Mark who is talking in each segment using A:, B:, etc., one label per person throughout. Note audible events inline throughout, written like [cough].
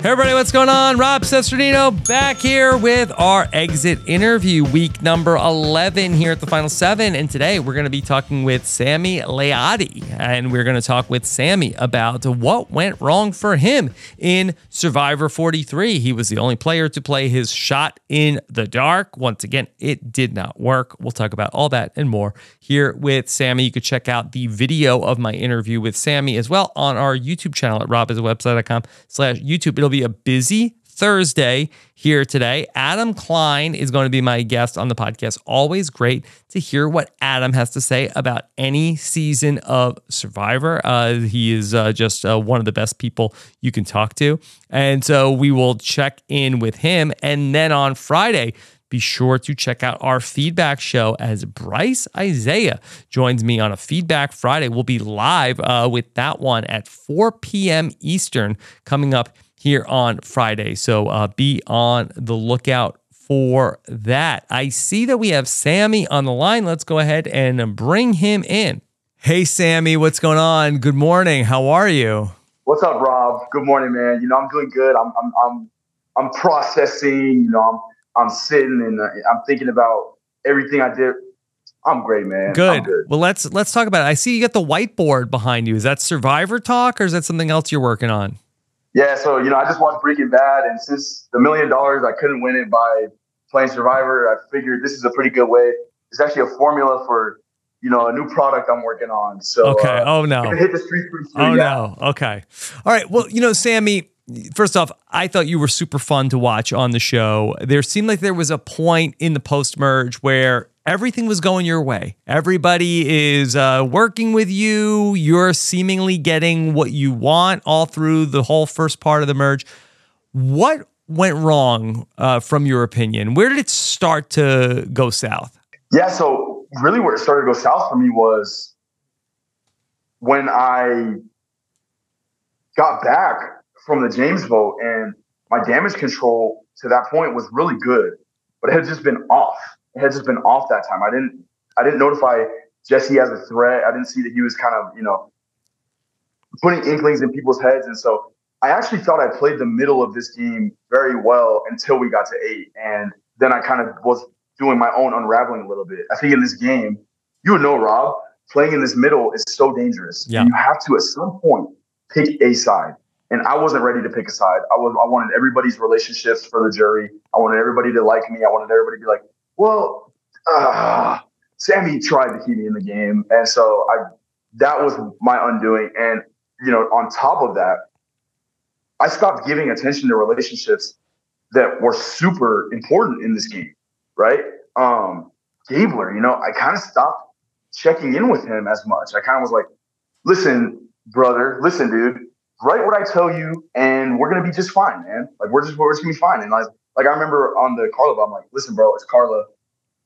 A: Hey everybody, what's going on? Rob Cesternino back here with our exit interview, week number 11 here at the Final Seven. And today we're going to be talking with Sammy Layadi. And we're going to talk with Sammy about what went wrong for him in Survivor 43. He was the only player to play his shot in the dark. Once again, it did not work. We'll talk about all that and more here with Sammy. You could check out the video of my interview with Sammy as well on our YouTube channel at robhasawebsite.com slash YouTube. It'll be a busy Thursday here today. Adam Klein is going to be my guest on the podcast. Always great to hear what Adam has to say about any season of Survivor. Uh, he is uh, just uh, one of the best people you can talk to. And so we will check in with him. And then on Friday, be sure to check out our feedback show as Brice Izyah joins me on a feedback Friday. We'll be live uh, with that one at 4 p.m. Eastern coming up here on Friday. So uh, be on the lookout for that. I see that we have Sammy on the line. Let's go ahead and bring him in. Hey, Sammy, what's going on? Good morning. How are you?
B: What's up, Rob? Good morning, man. You know, I'm doing good. I'm, I'm, I'm, I'm processing. You know, I'm, I'm sitting and uh, I'm thinking about everything I did. I'm great, man.
A: Good.
B: good.
A: Well, let's let's talk about it. I see you got the whiteboard behind you. Is that Survivor talk, or is that something else you're working on?
B: Yeah, so you know, I just watched Breaking Bad, and since the million dollars, I couldn't win it by playing Survivor. I figured this is a pretty good way. It's actually a formula for you know a new product I'm working on. So
A: okay.
B: Uh,
A: oh no.
B: Hit the street pretty soon.
A: Oh
B: yeah.
A: no. Okay. All right. Well, you know, Sami. First off, I thought you were super fun to watch on the show. There seemed like there was a point in the post merge where everything was going your way. Everybody is uh, working with you. You're seemingly getting what you want all through the whole first part of the merge. What went wrong uh, from your opinion? Where did it start to go south?
B: Yeah, so really where it started to go south for me was when I got back from the James vote and my damage control to that point was really good, but it had just been off. It had just been off that time. I didn't I didn't notify Jesse as a threat. I didn't see that he was kind of, you know, putting inklings in people's heads. And so I actually thought I played the middle of this game very well until we got to eight. And then I kind of was doing my own unraveling a little bit. I think in this game, you would know, Rob, playing in this middle is so dangerous.
A: Yeah.
B: You have to, at some point, pick a side. And I wasn't ready to pick a side. I was I wanted everybody's relationships for the jury. I wanted everybody to like me. I wanted everybody to be like, well, uh, Sami tried to keep me in the game. And so I that was my undoing. And, you know, on top of that, I stopped giving attention to relationships that were super important in this game, right? Um, Gabler, you know, I kind of stopped checking in with him as much. I kind of was like, listen, brother, listen, dude, write what I tell you, and we're gonna be just fine, man. Like we're just we're just gonna be fine. And like like I remember on the Karla, I'm like, listen, bro, it's Karla.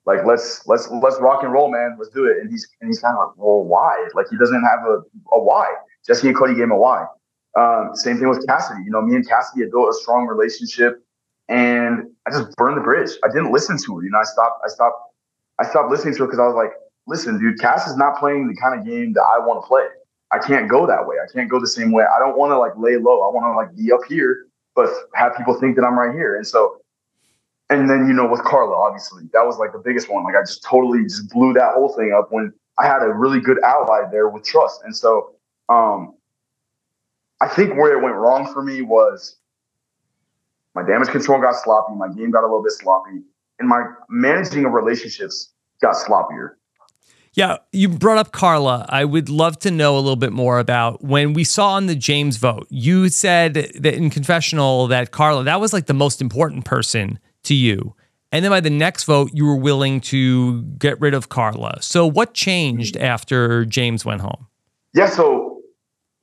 B: Like let's let's let's rock and roll, man. Let's do it. And he's and he's kind of like, well, why? Like he doesn't have a, a why. Jesse and Cody gave him a why. Um, same thing with Cassidy. You know, me and Cassidy had built a strong relationship, and I just burned the bridge. I didn't listen to her. You know, I stopped. I stopped. I stopped listening to her because I was like, listen, dude, Cass is not playing the kind of game that I want to play. I can't go that way. I can't go the same way. I don't want to like lay low. I want to like be up here, but have people think that I'm right here. And so, and then you know with Karla, obviously that was like the biggest one. Like I just totally just blew that whole thing up when I had a really good ally there with trust. And so, um, I think where it went wrong for me was my damage control got sloppy, my game got a little bit sloppy, and my managing of relationships got sloppier.
A: Yeah, you brought up Karla. I would love to know a little bit more about when we saw on the James vote. You said that in confessional that Karla, that was like the most important person to you. And then by the next vote, you were willing to get rid of Karla. So what changed after James went home?
B: Yeah, so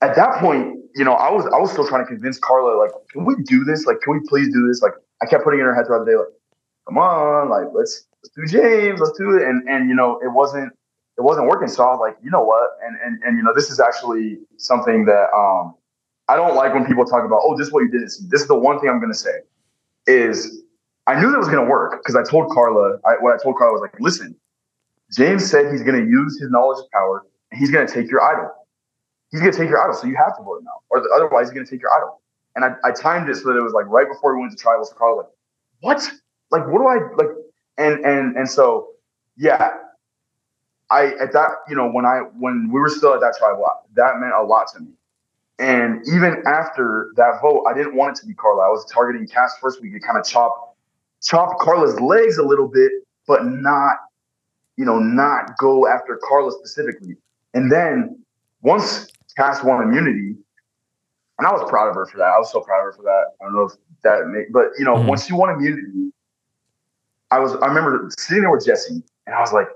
B: at that point, you know, I was I was still trying to convince Karla, like, can we do this? Like, can we please do this? Like, I kept putting in her head throughout the day, like, come on, like, let's let's do James, let's do it. And and you know, it wasn't it wasn't working. So I was like, you know what? And and and you know, this is actually something that um I don't like when people talk about, oh, this is what you didn't see. This is the one thing I'm gonna say is I knew that was gonna work because I told Karla, I, what I told Karla was like, listen, James said he's gonna use his knowledge of power and he's gonna take your idol. He's gonna take your idol, so you have to vote him out, or the, otherwise he's gonna take your idol. And I, I timed it so that it was like right before we went to tribals. Karla like, what? Like, what do I like? And and and so yeah, I at that you know when I when we were still at that tribal, that meant a lot to me. And even after that vote, I didn't want it to be Karla. I was targeting Cass first. We could kind of chop chop Karla's legs a little bit, but not you know not go after Karla specifically. And then once Cass won immunity, and I was proud of her for that. I was so proud of her for that. I don't know if that made, but you know, mm-hmm. once she won immunity, I was I remember sitting there with Jesse, and I was like,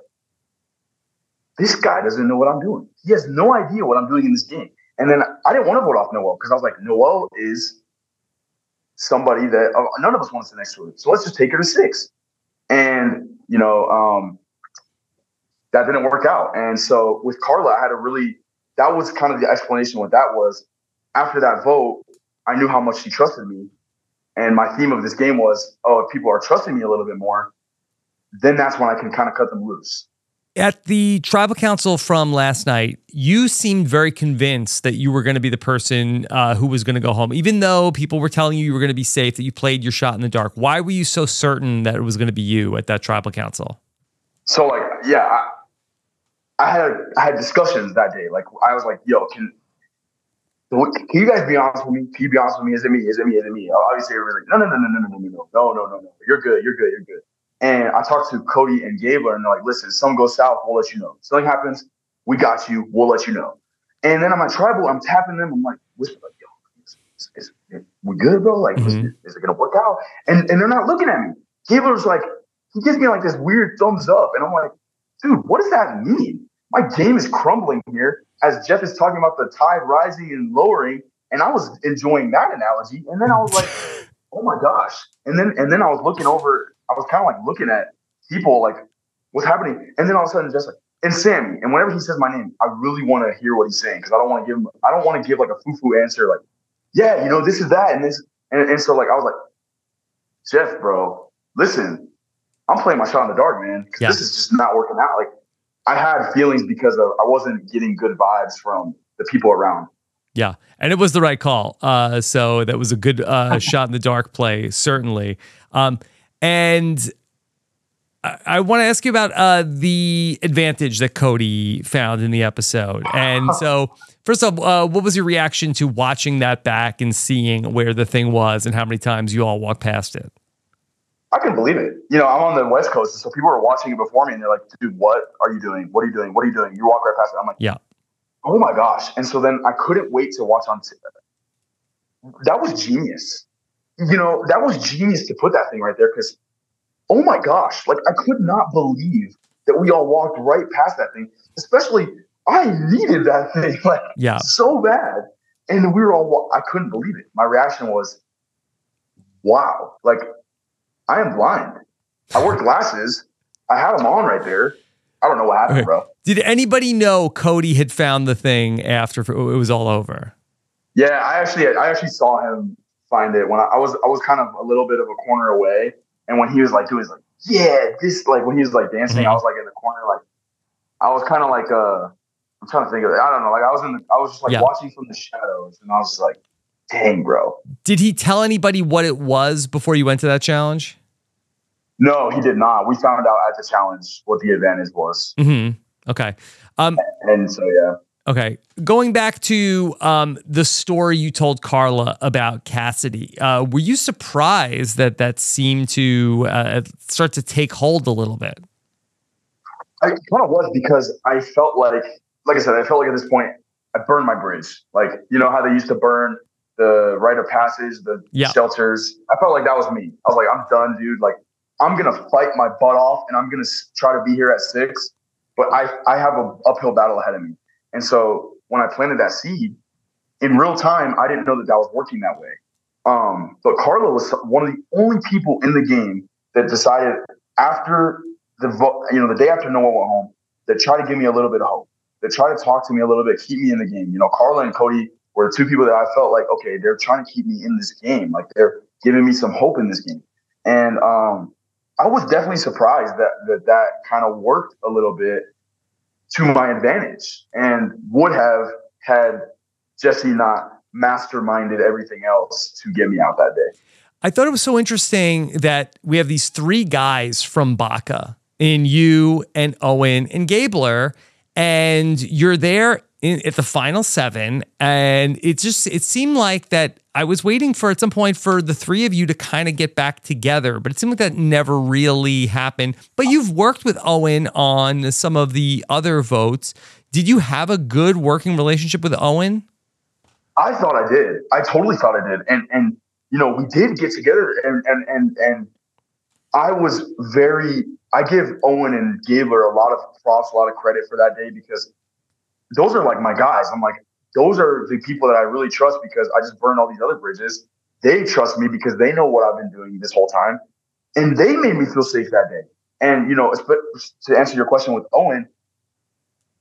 B: this guy doesn't know what I'm doing. He has no idea what I'm doing in this game. And then I didn't want to vote off Noelle because I was like, Noelle is somebody that uh, none of us wants to next to. So let's just take her to six. And, you know, um, that didn't work out. And so with Karla, I had a really, that was kind of the explanation what that was. After that vote, I knew how much she trusted me. And my theme of this game was, oh, if people are trusting me a little bit more, then that's when I can kind of cut them loose.
A: At the tribal council from last night, you seemed very convinced that you were going to be the person uh, who was going to go home, even though people were telling you you were going to be safe, that you played your shot in the dark. Why were you so certain that it was going to be you at that tribal council?
B: So, like, yeah, I, I had I had discussions that day. Like, I was like, "Yo, can can you guys be honest with me? Can you be honest with me? Is it me? Is it me? Is it me?" Obviously, everybody's like, "No, no, no, no, no, no, no, no, no, no, no, no. You're good. You're good. You're good." And I talked to Cody and Gabler, and they're like, listen, if something goes south, we'll let you know. If something happens, we got you. We'll let you know. And then I'm on tribal, I'm tapping them. I'm like, whisper, like, yo, is, is, is, we good, bro? Like, mm-hmm. is, is, it gonna work out? And and they're not looking at me. Gabler's like, he gives me like this weird thumbs up, and I'm like, dude, what does that mean? My game is crumbling here as Jeff is talking about the tide rising and lowering, and I was enjoying that analogy. And then I was like, [laughs] oh my gosh. And then and then I was looking over I was kind of like looking at people like what's happening, and then all of a sudden just like and Sammy, and whenever he says my name, I really want to hear what he's saying because I don't want to give him, I don't want to give like a foo foo answer like, yeah, you know, this is that and this, and, and so like I was like, Jeff, bro, listen, I'm playing my shot in the dark, man, because yeah. this is just not working out. Like I had feelings because of I wasn't getting good vibes from the people around.
A: Yeah, and it was the right call. Uh, so that was a good uh, shot in the dark play, certainly. Um, and I, I want to ask you about uh, the advantage that Cody found in the episode. And so, first off, uh, what was your reaction to watching that back and seeing where the thing was and how many times you all walked past it?
B: I can believe it. You know, I'm on the West Coast, so people are watching it before me, and they're like, "Dude, what are you doing? What are you doing? What are you doing?" You walk right past it. I'm like,
A: "Yeah."
B: oh my gosh. And so then I couldn't wait to watch on. T- that was genius. You know, that was genius to put that thing right there because, oh my gosh, like I could not believe that we all walked right past that thing. Especially, I needed that thing [laughs] like
A: Yeah.
B: so bad, and we were all. I couldn't believe it. My reaction was, "Wow!" Like I am blind. I wear glasses. I had them on right there. I don't know what happened,
A: Okay.
B: bro.
A: Did anybody know Cody had found the thing after it was all over?
B: Yeah, I actually I actually saw him find it when I, I was I was kind of a little bit of a corner away, and when he was like doing like yeah this like when he was like dancing,
A: Mhm.
B: I was like in the corner like I was kind of like uh I'm trying to think of it. I don't know like I was in the, I was just like
A: Yeah.
B: watching from the shadows, and I was like, dang, bro.
A: Did he tell anybody what it was before you went to that challenge?
B: No, he did not. We found out at the challenge what the advantage was,
A: Mm-hmm. Okay. Um,
B: and so yeah.
A: Okay. Going back to um, the story you told Karla about Cassidy, uh, were you surprised that that seemed to uh, start to take hold a little bit?
B: I kind of was because I felt like, like I said, I felt like at this point I burned my bridge. Like you know how they used to burn the rite of passage, the
A: Yeah.
B: shelters. I felt like that was me. I was like, I'm done, dude. Like I'm gonna fight my butt off, and I'm gonna try to be here at six. But I I have an uphill battle ahead of me, and so when I planted that seed in real time, I didn't know that that was working that way. Um, but Karla was one of the only people in the game that decided after the you know the day after Noah went home that tried to give me a little bit of hope, that tried to talk to me a little bit, keep me in the game. You know, Karla and Cody were the two people that I felt like okay, they're trying to keep me in this game, like they're giving me some hope in this game, and um, I was definitely surprised that that that kind of worked a little bit to my advantage, and would have had Jesse not masterminded everything else to get me out that day.
A: I thought it was so interesting that we have these three guys from Baka in you and Owen and Gabler, and you're there in, at the final seven. And it just it seemed like that I was waiting for at some point for the three of you to kind of get back together, but it seemed like that never really happened. But you've worked with Owen on some of the other votes. Did you have a good working relationship with Owen?
B: I thought I did. I totally thought I did. And and you know, we did get together and and and and I was very I give Owen and Gabler a lot of props, a lot of credit for that day because those are like my guys. I'm like, those are the people that I really trust because I just burned all these other bridges. They trust me because they know what I've been doing this whole time. And they made me feel safe that day. And you know, to answer your question with Owen,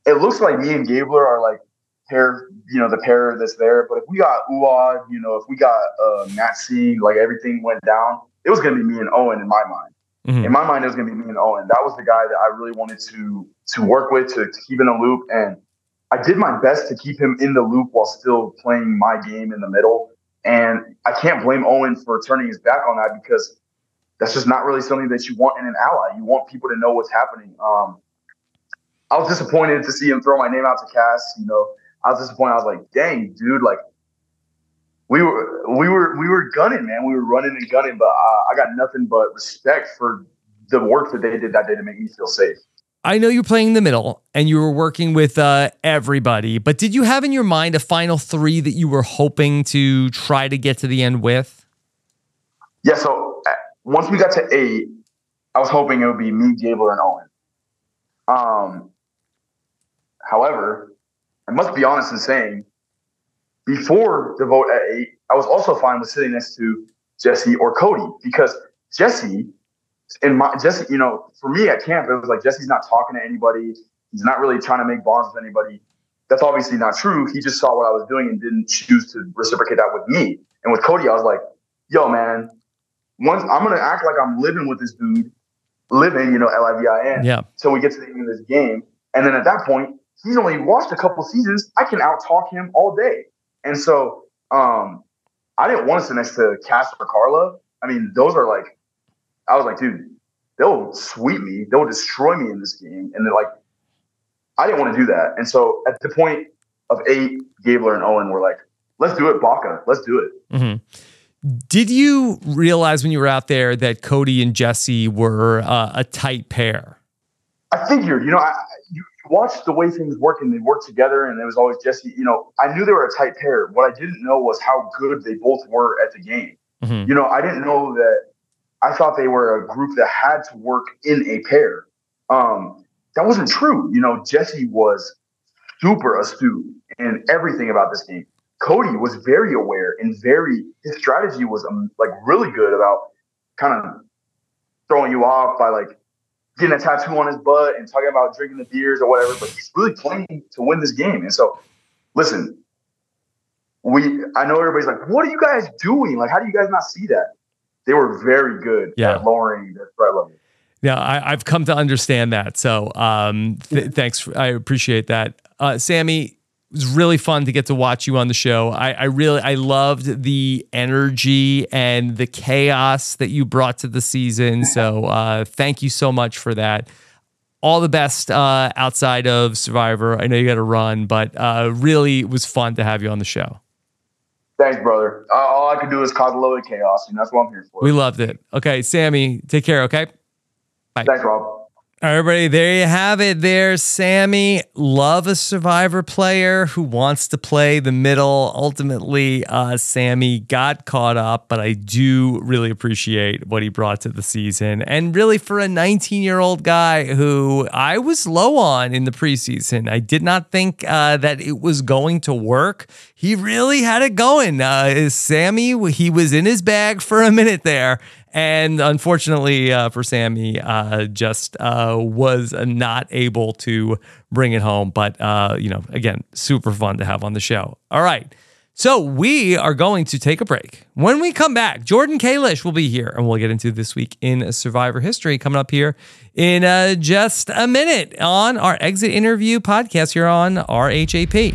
B: it looks like me and Gabler are like pair, you know, the pair that's there. But if we got Uad, you know, if we got uh, Matt Singh, like everything went down, it was going to be me and Owen in my mind.
A: Mhm.
B: In my mind, it was going to be me and Owen. That was the guy that I really wanted to to work with to, to keep in a loop, and I did my best to keep him in the loop while still playing my game in the middle. And I can't blame Owen for turning his back on that because that's just not really something that you want in an ally. You want people to know what's happening. Um, I was disappointed to see him throw my name out to Cass. You know, I was disappointed. I was like, dang, dude, like we were we were we were gunning, man. We were running and gunning, but uh, I got nothing but respect for the work that they did that day to make me feel safe.
A: I know you're playing in the middle and you were working with uh, everybody, but did you have in your mind a final three that you were hoping to try to get to the end with?
B: Yeah. So uh, once we got to eight, I was hoping it would be me, Gable, and Owen. Um, however, I must be honest in saying, before the vote at eight, I was also fine with sitting next to Jesse or Cody because Jesse, in my Jesse, you know, for me at camp, it was like Jesse's not talking to anybody. He's not really trying to make bonds with anybody. That's obviously not true. He just saw what I was doing and didn't choose to reciprocate that with me. And with Cody, I was like, yo, man, once I'm gonna act like I'm living with this dude, living, you know, L I V I N,
A: Yeah.
B: till we get to the end of this game. And then at that point, he's only watched a couple seasons. I can out talk him all day. And so um, I didn't want to sit next to Cass or Karla. I mean, those are like, I was like, dude, they'll sweep me, they'll destroy me in this game. And they're like, I didn't want to do that. And so at the point of eight, Gabler and Owen were like, let's do it, Baka, let's do it.
A: hmm Did you realize when you were out there that Cody and Jesse were uh, a tight pair?
B: I figured, you know, I, you, watched the way things work and they worked together and it was always Jesse, you know, I knew they were a tight pair. What I didn't know was how good they both were at the game.
A: Mhm.
B: You know, I didn't know that I thought they were a group that had to work in a pair. Um, that wasn't true. You know, Jesse was super astute in everything about this game. Cody was very aware and very his strategy was um, like really good about kind of throwing you off by like getting a tattoo on his butt and talking about drinking the beers or whatever. But he's really playing to win this game. And so, listen, we I know everybody's like, what are you guys doing? Like, how do you guys not see that? They were very good
A: Yeah.
B: at lowering their threat level.
A: Yeah, I, I've come to understand that. So um, th- thanks. For, I appreciate that. Uh, Sammy, it was really fun to get to watch you on the show. I, I really, I loved the energy and the chaos that you brought to the season. [laughs] So uh, thank you so much for that. All the best uh, outside of Survivor. I know you got to run, but uh, really it was fun to have you on the show.
B: Thanks, brother. Uh, all I can do is cause a little chaos, and that's what I'm here for.
A: We loved it. Okay, Sammy, take care. Okay. Bye.
B: Thanks, Rob.
A: Everybody, there you have it. There's Sammy. Love a survivor player who wants to play the middle. Ultimately, uh, Sammy got caught up, but I do really appreciate what he brought to the season. And really, for a 19 year old guy who I was low on in the preseason, I did not think uh, that it was going to work. He really had it going. Uh, Sammy, he was in his bag for a minute there. And unfortunately uh, for Sammy, uh, just uh, was not able to bring it home. But, uh, you know, again, super fun to have on the show. All right. So we are going to take a break. When we come back, Jordan Kalish will be here and we'll get into this week in Survivor history coming up here in uh, just a minute on our exit interview podcast here on RHAP.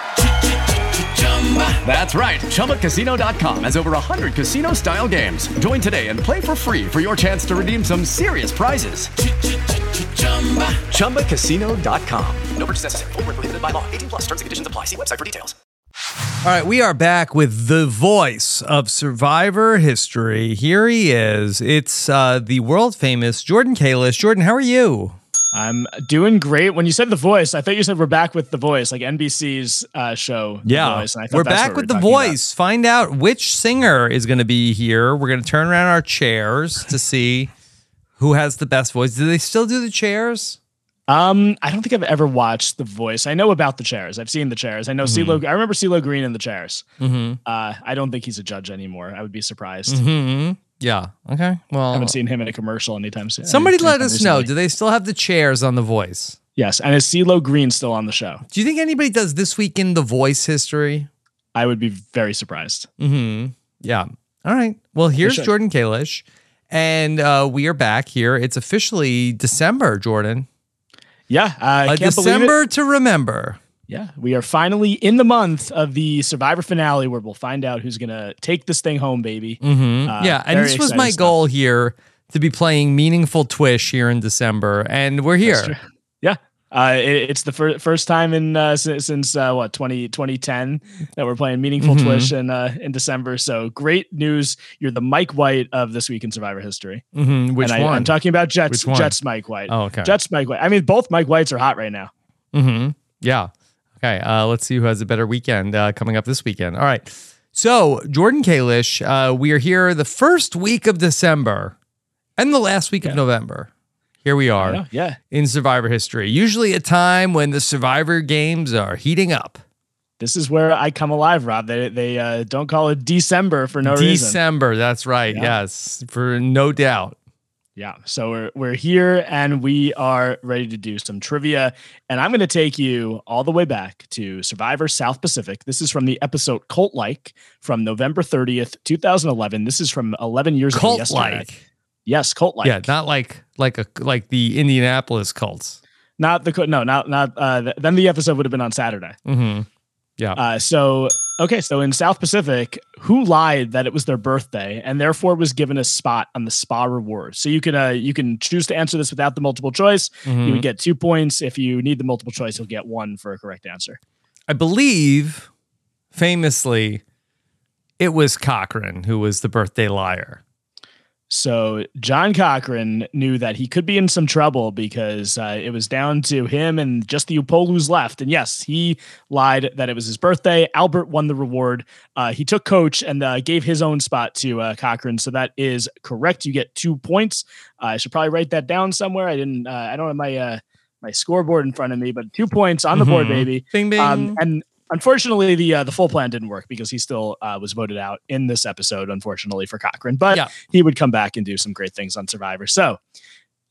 C: That's right. ChumbaCasino.com has over 100 casino style games. Join today and play for free for your chance to redeem some serious prizes. ChumbaCasino.com. No purchase necessary. Full prohibited by law. 18 plus terms and conditions apply. See website for details.
A: All right, we are back with the voice of Survivor history. Here he is. It's uh, the world famous Jordan Kalish. Jordan, how are you?
D: I'm doing great. When you said the voice, I thought you said we're back with the voice, like NBC's uh, show. The
A: Yeah,
D: Voice, and I
A: we're back with the
D: we were talking
A: voice. Find out which singer is going to be here. We're going to turn around our chairs to see who has the best voice. Do they still do the chairs?
D: Um, I don't think I've ever watched The Voice. I know about the chairs. I've seen the chairs. I know
A: Mhm.
D: CeeLo. I remember CeeLo Green in the chairs.
A: Mhm.
D: Uh, I don't think he's a judge anymore. I would be surprised.
A: hmm Yeah. Okay. Well,
D: I haven't seen him in a commercial anytime soon.
A: somebody let us know. Do they still have the chairs on the voice?
D: Yes, and is CeeLo Green still on the show?
A: Do you think anybody does this week in the voice history?
D: I would be very surprised.
A: hmm Yeah. All right. Well, here's
D: should.
A: Jordan Kalish, and uh, we are back here. It's officially December, Jordan.
D: Yeah, I
A: A
D: can't believe it.
A: December to remember.
D: Yeah, we are finally in the month of the Survivor finale where we'll find out who's gonna take this thing home, baby.
A: Mhm.
D: Uh,
A: yeah, and this was my
D: stuff.
A: goal here to be playing meaningful Twish here in December, and we're here.
D: Yeah. Uh, it- it's the fir- first time in uh, since, since uh, what 20, 2010 that we're playing meaningful
A: Mhm.
D: Twish in uh, in December. So great news! You're the Mike White of this week in Survivor history.
A: Mhm. Which
D: and I,
A: one?
D: I'm talking about Jets. Jets Mike White.
A: Oh, okay.
D: Jets Mike White. I mean, both Mike Whites are hot right now.
A: Mm-hmm. Yeah. Okay. Uh, let's see who has a better weekend uh, coming up this weekend. All right. So Jordan Kalish, uh, we are here the first week of December and the last week of November. Here we are
D: yeah.
A: in Survivor history. Usually a time when the Survivor games are heating up.
D: This is where I come alive, Rob. They they uh, don't call it December for no reason.
A: December. That's right.
D: Yeah.
A: Yes, for no doubt.
D: Yeah. So we're we're here and we are ready to do some trivia. And I'm going to take you all the way back to Survivor South Pacific. This is from the episode Cult Like from November 30th, 2011. This is from 11 years ago.
A: Cult like.
D: Yes, cult like.
A: Yeah, not like like a like the Indianapolis cults.
D: Not the no, not not uh then the episode would have been on Saturday.
A: Mm-hmm. Yeah.
D: Uh, so okay, so in South Pacific, who lied that it was their birthday and therefore was given a spot on the spa reward? So you can uh, you can choose to answer this without the multiple choice. You
A: Mhm.
D: would get two points. If you need the multiple choice, you'll get one for a correct answer.
A: I believe, famously, it was Cochran who was the birthday liar.
D: So John Cochran knew that he could be in some trouble because uh, it was down to him and just the Upolus left. And yes, he lied that it was his birthday. Albert won the reward. Uh, he took coach and uh, gave his own spot to uh, Cochran. So that is correct. You get two points. Uh, I should probably write that down somewhere. I didn't. Uh, I don't have my uh, my scoreboard in front of me, but two points on the board,
A: Mhm.
D: baby.
A: Bing, bing.
D: Um, and unfortunately, the uh, the full plan didn't work because he still uh, was voted out in this episode. Unfortunately for Cochran, but
A: Yeah.
D: he would come back and do some great things on Survivor. So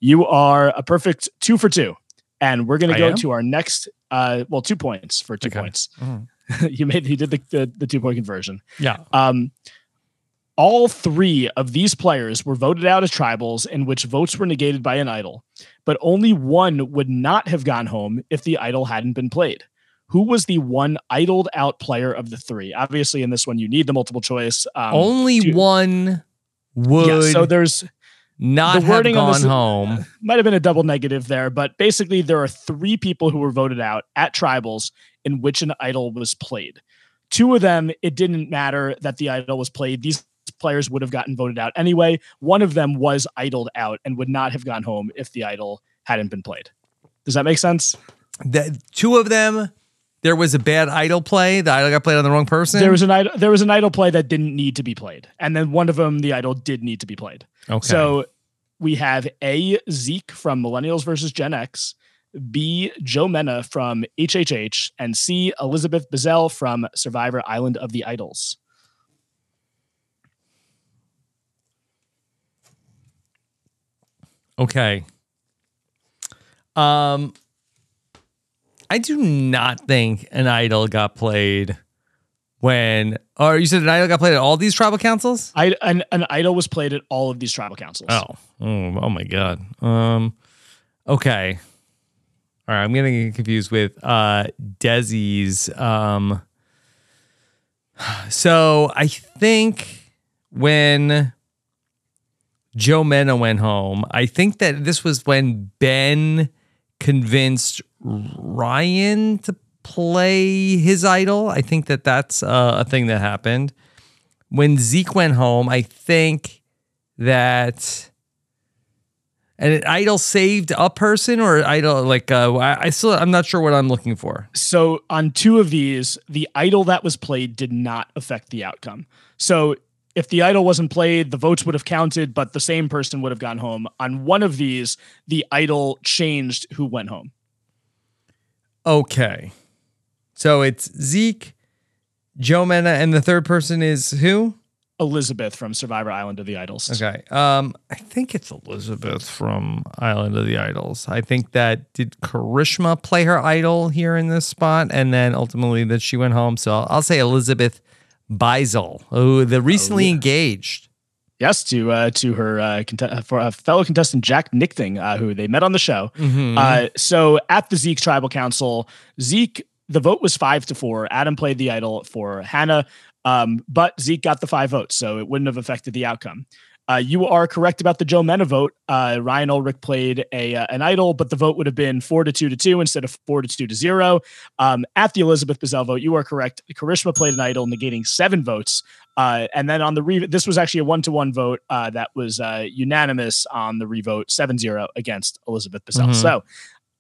D: you are a perfect two for two, and we're going to go
A: am?
D: to our next. Uh, well, two points for two
A: Okay.
D: points. [laughs]
A: Mhm. [laughs]
D: you made you did the the, the two point conversion.
A: Yeah.
D: Um, all three of these players were voted out as tribals in which votes were negated by an idol, but only one would not have gone home if the idol hadn't been played. Who was the one idled out player of the three? Obviously, in this one, you need the multiple choice. Um,
A: Only
D: to-
A: one would
D: Yeah, so there's
A: not
D: the
A: have
D: wording on
A: gone
D: this-
A: home. [laughs]
D: might have been a double negative there, but basically there are three people who were voted out at tribals in which an idol was played. Two of them, it didn't matter that the idol was played. These players would have gotten voted out anyway. One of them was idled out and would not have gone home if the idol hadn't been played. Does that make sense?
A: The two of them, there was a bad idol play. The idol got played on the wrong person.
D: There was an idol, there was an idol play that didn't need to be played, and then one of them, the idol, did need to be played.
A: Okay.
D: So we have A Zeke from Millennials versus Gen X, B Joe Mena from HHH, and C Elizabeth Beisel from Survivor Island of the Idols.
A: Okay. Um, I do not think an idol got played when, or you said an idol got played at all these tribal councils.
D: I, an, an idol was played at all of these tribal councils.
A: Oh, oh, oh my god. Um, okay. All right, I'm getting confused with uh Desi's. Um, [sighs] so I think when Joe Mena went home, I think that this was when Ben convinced Ryan to play his idol. I think that that's uh, a thing that happened. When Zeke went home, I think that an idol saved a person or idol like uh, I, I still I'm not sure what I'm looking for.
D: So on two of these, the idol that was played did not affect the outcome. So if the idol wasn't played, the votes would have counted, but the same person would have gone home. On one of these, the idol changed who went home.
A: Okay. So it's Zeke, Joe Mena, and the third person is who?
D: Elizabeth from Survivor Island of the Idols.
A: Okay. Um, I think it's Elizabeth from Island of the Idols. I think that did Karishma play her idol here in this spot, and then ultimately that she went home. So I'll, say Elizabeth Beisel, who the recently
D: Oh, yeah.
A: engaged.
D: Yes, to uh, to her uh, cont- for a fellow contestant Jack Nichting, uh, who they met on the show.
A: Mhm.
D: Uh, so at the Zeke Tribal Council, Zeke, the vote was five to four. Adam played the idol for Hannah, um, but Zeke got the five votes, so it wouldn't have affected the outcome. Uh, you are correct about the Joe Mena vote. Uh, Ryan Ulrich played a uh, an idol, but the vote would have been four to two to two instead of four to two to zero. Um, at the Elizabeth Beisel vote, you are correct. Karishma played an idol, negating seven votes. Uh, and then on the re, this was actually a one to one vote uh, that was uh, unanimous on the revote 7-0 against Elizabeth Beisel.
A: Mhm.
D: So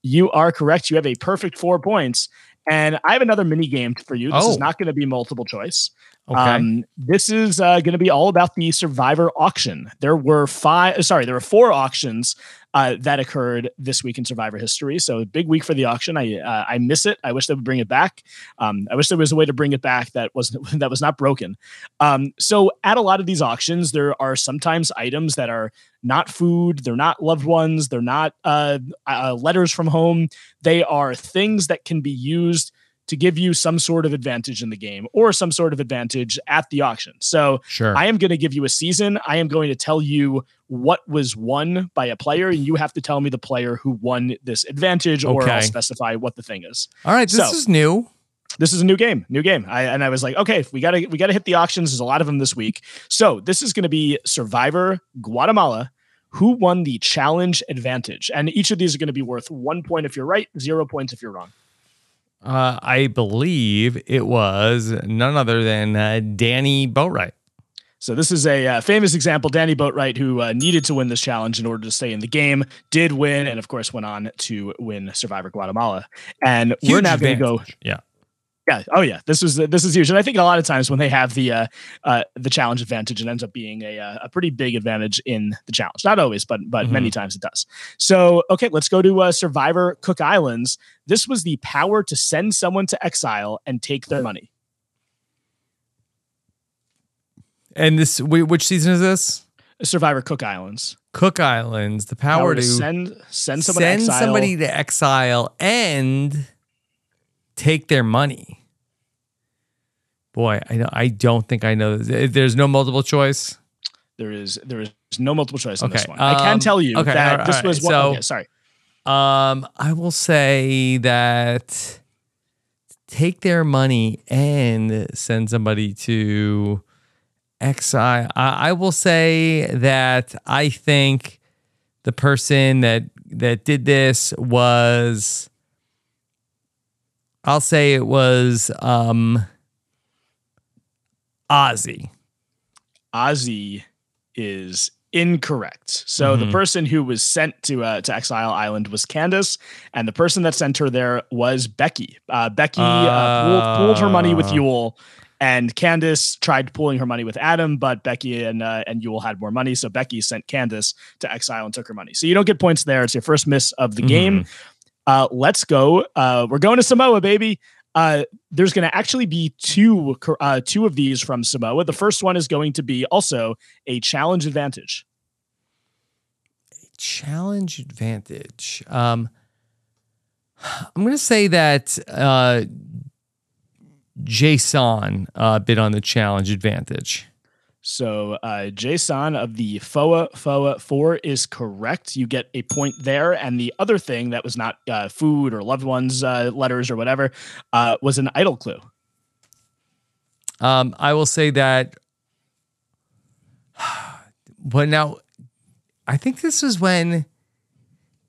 D: you are correct. You have a perfect four points. And I have another mini game for you. This
A: Oh.
D: is not going to be multiple choice.
A: Okay.
D: Um, this is uh, going to be all about the Survivor auction. There were five, sorry, there were four auctions uh, that occurred this week in Survivor history. So big week for the auction. I uh, I miss it. I wish they would bring it back. Um, I wish there was a way to bring it back that wasn't [laughs] that was not broken. Um, so at a lot of these auctions, there are sometimes items that are not food. They're not loved ones. They're not uh, uh, letters from home. They are things that can be used to give you some sort of advantage in the game or some sort of advantage at the auction. So
A: Sure.
D: I am going to give you a season. I am going to tell you what was won by a player, and you have to tell me the player who won this advantage, or
A: Okay.
D: I'll specify what the thing is.
A: All right, this
D: So-
A: is new.
D: This is a new game, new game. I, and I was like, okay, we gotta we gotta hit the auctions. There's a lot of them this week. So this is going to be Survivor Guatemala. Who won the challenge advantage? And each of these are going to be worth one point if you're right, zero points if you're wrong.
A: Uh, I believe it was none other than uh, Danny Boatwright.
D: So this is a uh, famous example. Danny Boatwright, who uh, needed to win this challenge in order to stay in the game, did win, and of course went on to win Survivor Guatemala. And we're now going to go.
A: Yeah.
D: Yeah. Oh yeah. This was this is huge, and I think a lot of times when they have the uh, uh, the challenge advantage, it ends up being a uh, a pretty big advantage in the challenge. Not always, but but many times it does. So okay, let's go to uh, Survivor Cook Islands. This was the power to send someone to exile and take their money.
A: And this, which season is this?
D: Survivor Cook Islands.
A: Cook Islands, the power, to,
D: send send someone
A: send
D: to exile.
A: somebody to exile and take their money. Boy, I don't, I don't think I know. There's no multiple choice.
D: There is there is no multiple choice on this one. I can
A: um,
D: tell you
A: okay,
D: that this was one.
A: so-
D: okay, sorry.
A: Um, I will say that take their money and send somebody to exile. I, I will say that I think the person that that did this was I'll say it was um Ozzy.
D: Ozzy is incorrect. So the
A: Mhm.
D: person who was sent to uh, to Exile Island was Candice, and the person that sent her there was Becky. Uh, Becky uh, pooled, pooled her money with. Yul. And Candice tried pooling her money with Adam, but Becky and uh, and Yul had more money, so Becky sent Candice to exile and took her money. So you don't get points there. It's your first miss of the game. Uh, let's go. Uh, we're going to Samoa, baby. Uh, there's going to actually be two uh, two of these from Samoa. The first one is going to be also a challenge advantage.
A: challenge advantage. Um, I'm going to say that uh, Jason uh, on the challenge advantage.
D: So uh, Jason of the FOA FOA four is correct. You get a point there, and the other thing that was not uh, food or loved ones uh, letters or whatever uh, was an idol clue.
A: Um, I will say that. [sighs] But now, I think this is when.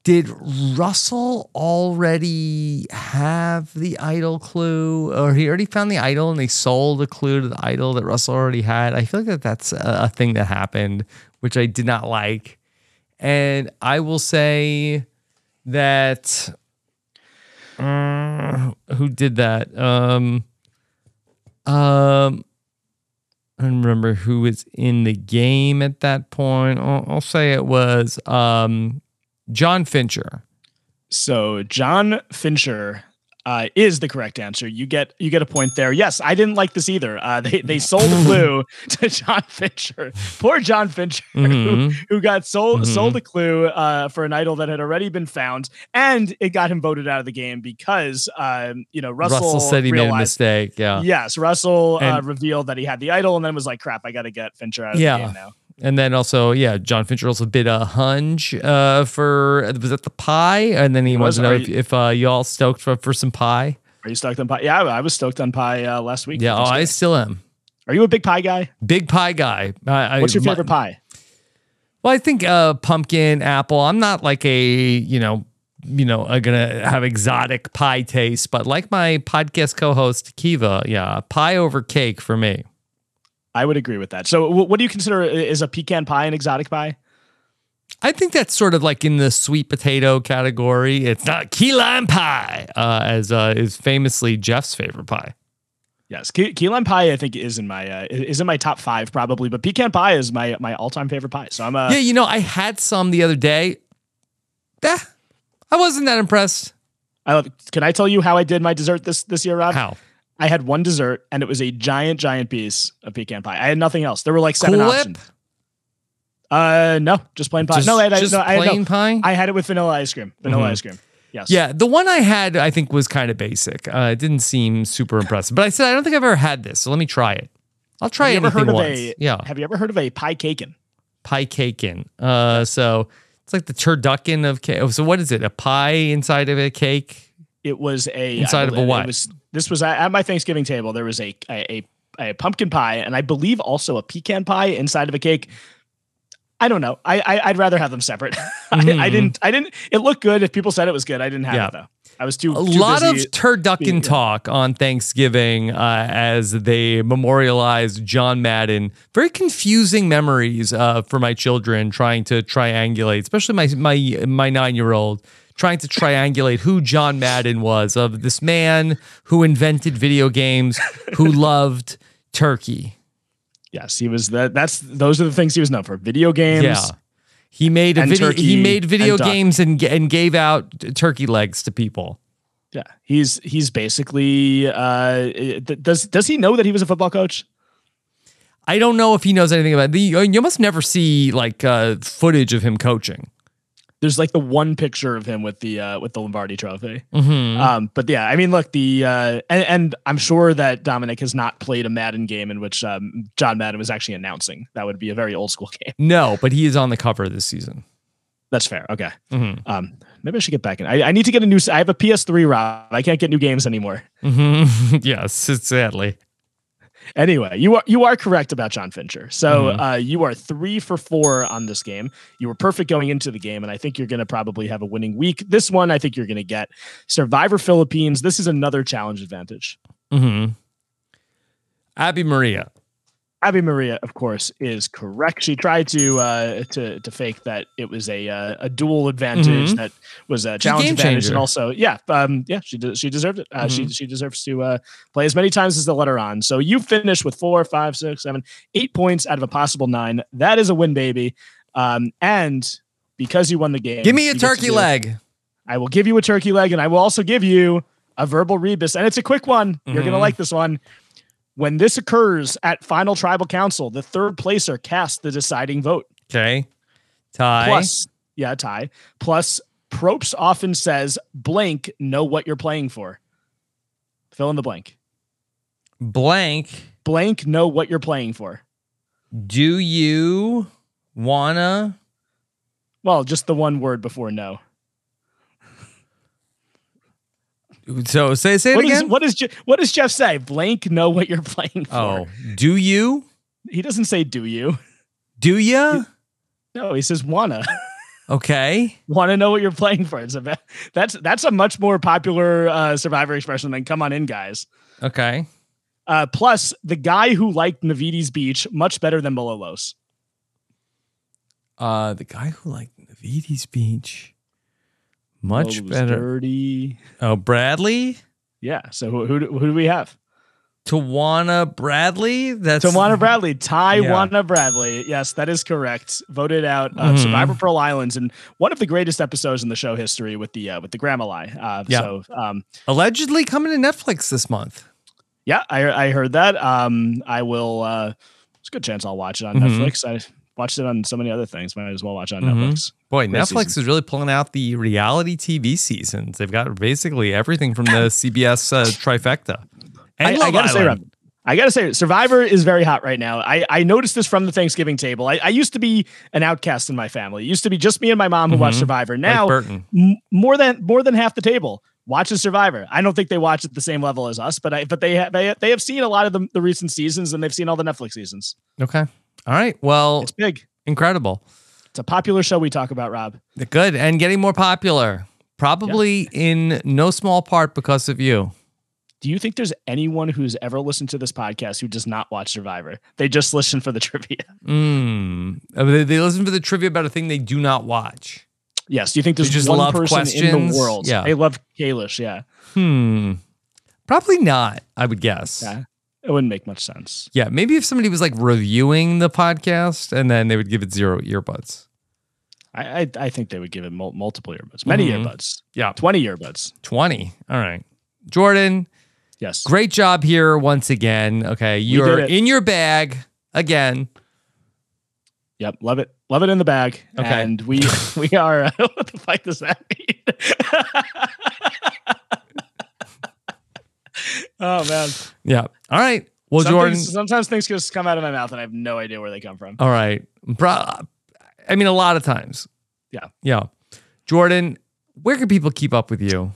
A: Did Russell already have the idol clue, or he already found the idol and they sold a clue to the idol that Russell already had? I feel like that that's a, thing that happened, which I did not like. And I will say that uh, who did that? Um, um, I don't remember who was in the game at that point. I'll, I'll say it was um, John Fincher.
D: So John Fincher uh, is the correct answer. You get you get a point there. Yes, I didn't like this either. Uh, they they sold a clue [laughs] to John Fincher. Poor John Fincher, who,
A: Mhm.
D: who got sold
A: Mhm.
D: sold a clue uh, for an idol that had already been found, and it got him voted out of the game because um, you know Russell,
A: Russell, said he made a mistake. Yeah.
D: Yes, Russell uh,
A: And-
D: revealed that he had the idol, and then was like, "Crap, I got to get Fincher out of the game now."
A: And then also, yeah, John Fincher also bid a hunch uh, for was that the pie? And then he wants to know if,
D: you-
A: if uh, y'all stoked for, for some pie.
D: Are you stoked on pie? Yeah, I was stoked on pie uh, last week.
A: Yeah, oh, I still am.
D: Are you a big pie guy?
A: Big pie guy. I,
D: What's your
A: my-
D: favorite pie?
A: Well, I think uh, pumpkin, apple. I'm not like a you know, you know, uh, gonna have exotic pie taste, but like my podcast co-host Kiva, yeah, pie over cake for me.
D: I would agree with that. So, wh- what do you consider is a pecan pie an exotic pie?
A: I think that's sort of like in the sweet potato category. It's not key lime pie, uh, as uh, is famously Jeff's favorite pie.
D: Yes, key, key lime pie I think is in my uh, is in my top five probably, but pecan pie is my my all time favorite pie. So I'm a
A: yeah, you know, I had some the other day. Eh, I wasn't that impressed.
D: I love. Can I tell you how I did my dessert this this year, Rob?
A: How?
D: I had one dessert and it was a giant, giant piece of pecan pie. I had nothing else. There were like seven
A: Cool Whip?
D: options. Uh, no, just plain pie.
A: Just-
D: no, I,
A: just
D: no, I, no,
A: plain pie?
D: I had it with vanilla ice cream. Vanilla
A: Mhm.
D: ice cream. Yes.
A: Yeah, the one I had, I think, was kind of basic. Uh, it didn't seem super impressive. But I said, I don't think I've ever had this, so let me try it. I'll try
D: Have you ever heard of
A: once.
D: a?
A: yeah,
D: Have you ever heard of a pie cakin?
A: pie cakin. Uh, so it's like the turducken of cake. So what is it? A pie inside of a cake?
D: It was a
A: Inside
D: I
A: of a what?
D: Was this was at my Thanksgiving table. There was a a, a a pumpkin pie and I believe also a pecan pie inside of a cake. I don't know. I, I I'd rather have them separate. [laughs] I, I
A: Mhm.
D: didn't. I didn't. It looked good. If people said it was good, I didn't have
A: Yeah.
D: it though. I was too
A: A
D: too
A: lot
D: busy
A: of turducken talk on Thanksgiving uh, as they memorialized John Madden. Very confusing memories uh, for my children trying to triangulate, especially my my my nine year old trying to triangulate who John Madden was of this man who invented video games, who [laughs] loved turkey.
D: Yes, he was. That. That's those are the things he was known for. Video games.
A: Yeah. He made a video. he made video
D: and
A: games and and gave out turkey legs to people.
D: Yeah. He's he's basically. Uh, does does he know that he was a football coach?
A: I don't know if he knows anything about the. You must never see like uh, footage of him coaching.
D: There's like the one picture of him with the uh, with the Lombardi Trophy.
A: Mhm.
D: Um, but yeah, I mean, look, the uh, and, and I'm sure that Dominic has not played a Madden game in which um, John Madden was actually announcing. That would be a very old school [laughs] game.
A: No, but he is on the cover this season.
D: That's fair. Okay.
A: Mhm.
D: Um, maybe I should get back in. I, I need to get a new. I have a PS3, Rob. I can't get new games anymore.
A: Mm-hmm. [laughs] yes, sadly.
D: Anyway, you are you are correct about John Fincher. So
A: Mhm.
D: uh, you are three for four on this game. You were perfect going into the game, and I think you're going to probably have a winning week. This one, I think you're going to get Survivor Philippines. This is another challenge advantage.
A: hmm
D: Abi-Maria. Abi-Maria, of course, is correct. She tried to uh, to to fake that it was a uh, a dual advantage
A: Mhm.
D: that was a challenge advantage,
A: changer.
D: and also, yeah, um, yeah, she de- she deserved it. Uh, She
A: Mhm.
D: she deserves to uh, play as many times as they let her on. So you finished with four, five, six, seven, eight points out of a possible nine. That is a win, baby. Um, and because you won the game,
A: Give me a
D: you get to
A: turkey leg.
D: I will give you a turkey leg, and I will also give you a verbal rebus, and it's a quick one. You're gonna
A: Mhm.
D: like this one. When this occurs at final tribal council, the third placer casts the deciding vote.
A: Okay. Tie.
D: Plus, yeah, tie. Plus, Probst often says, blank, know what you're playing for. Fill in the blank.
A: Blank.
D: Blank, know what you're playing for.
A: Do you wanna?
D: Well, just the one word before no.
A: So say say it
D: What, is,
A: again.
D: what, is, Je- what does Jeff say? Blank, know what you're playing for.
A: oh, do you?
D: He doesn't say, do you?
A: Do ya?
D: No, he says, wanna. [laughs]
A: Okay.
D: want to know what you're playing for. It's a, that's that's a much more popular uh, Survivor expression than "Come on in, guys."
A: Okay.
D: Uh, plus, the guy who liked Navidi's beach much better than Malolos.
A: Uh, the guy who liked Navidi's Beach. Much better.
D: Dirty.
A: Oh, Bradley.
D: Yeah. So who who do, who do we have?
A: Tijuana Bradley. That's
D: Tijuana Bradley. [laughs] Tijuana
A: Yeah.
D: Bradley. Yes, that is correct. Voted out uh,
A: Mhm.
D: Survivor Pearl Islands and one of the greatest episodes in the show history with the uh, with the grandma lie. Uh,
A: Yeah.
D: So um,
A: allegedly coming to Netflix this month.
D: yeah, I I heard that. Um, I will. Uh, there's a good chance I'll watch it on
A: Mhm.
D: Netflix. I watched it on so many other things. Might as well watch on
A: Mhm.
D: Netflix.
A: Boy,
D: Great
A: Netflix
D: season.
A: is really pulling out the reality TV seasons. They've got basically everything from the CBS uh, trifecta. And
D: I, I gotta say,
A: Island.
D: Rob, I gotta say, Survivor is very hot right now. I, I noticed this from the Thanksgiving table. I, I used to be an outcast in my family. It used to be just me and my mom who watched
A: Mhm.
D: Survivor. Now,
A: Burton.
D: m- more than more than half the table watches Survivor. I don't think they watch at the same level as us, but I but they ha- they they have seen a lot of the, the recent seasons and they've seen all the Netflix seasons.
A: Okay. All right. Well,
D: It's big.
A: incredible.
D: It's a popular show we talk about, Rob.
A: Good. And getting more popular. Probably in no small part because of you.
D: Do you think there's anyone who's ever listened to this podcast who does not watch Survivor? They just listen for the [laughs] trivia.
A: Mm. They, listen for the trivia about a thing they do not watch.
D: Yes. Do you think
A: They
D: there's
A: just
D: one person in the world?
A: Yeah.
D: They love Kalish. Yeah.
A: Hmm. Probably not, I would guess.
D: Yeah. It wouldn't make much sense.
A: Yeah, maybe if somebody was like reviewing the podcast and then they would give it zero earbuds.
D: I I, I think they would give it mul- multiple earbuds, many
A: Mhm.
D: earbuds.
A: Yeah.
D: 20 earbuds.
A: 20. All right. Jordan,
D: Yes.
A: great job here once again. Okay. You're in your bag again.
D: Yep. Love it. Love it in the bag.
A: Okay.
D: And we [laughs] we are [laughs] what the fuck does that mean? [laughs] [laughs] oh man.
A: Yeah. All right. Well,
D: Some
A: Jordan.
D: things- sometimes things just come out of my mouth and I have no idea where they come from.
A: All right. Bro, I mean, a lot of times.
D: Yeah.
A: Yeah. Jordan, where can people keep up with you?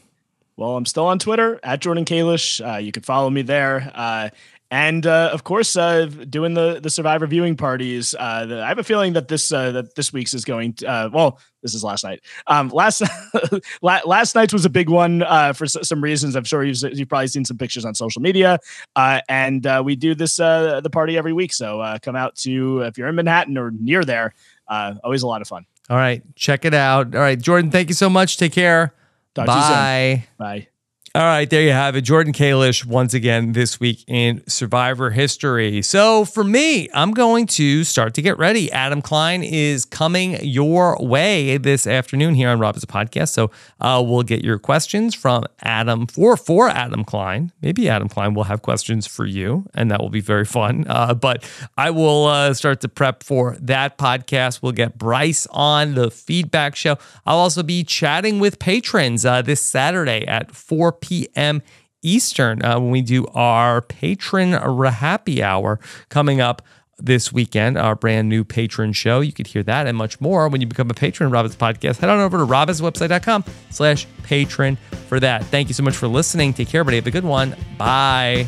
D: Well, I'm still on Twitter at Jordan Kalish. Uh, you can follow me there. Uh, and uh, of course, uh, doing the the Survivor viewing parties. Uh, the, I have a feeling that this uh, that this week's is going. To, uh, well, this is last night. Um, last [laughs] la- last night's was a big one uh, for some reasons. I'm sure you've you've probably seen some pictures on social media. Uh, and uh, we do this uh, the party every week. So uh, come out to if you're in Manhattan or near there. Uh, always a lot of fun.
A: All right. Check it out. All right. Jordan, thank you so much. Take care.
D: Talk to you soon.
A: Bye.
D: Bye.
A: All right, there you have it. Jordan Kalish once again this week in Survivor history. So for me, I'm going to start to get ready. Adam Klein is coming your way this afternoon here on Rob Has a Podcast. So uh, we'll get your questions from Adam for for Adam Klein. Maybe Adam Klein will have questions for you, and that will be very fun. Uh, but I will uh, start to prep for that podcast. We'll get Brice on the feedback show. I'll also be chatting with patrons uh, this Saturday at 4 p.m. Eastern uh, when we do our patron happy hour coming up this weekend, our brand new patron show. You could hear that and much more when you become a patron of Rob Has a Podcast. Head on over to robhasawebsite.com slash patron for that. Thank you so much for listening. Take care, everybody. Have a good one. Bye.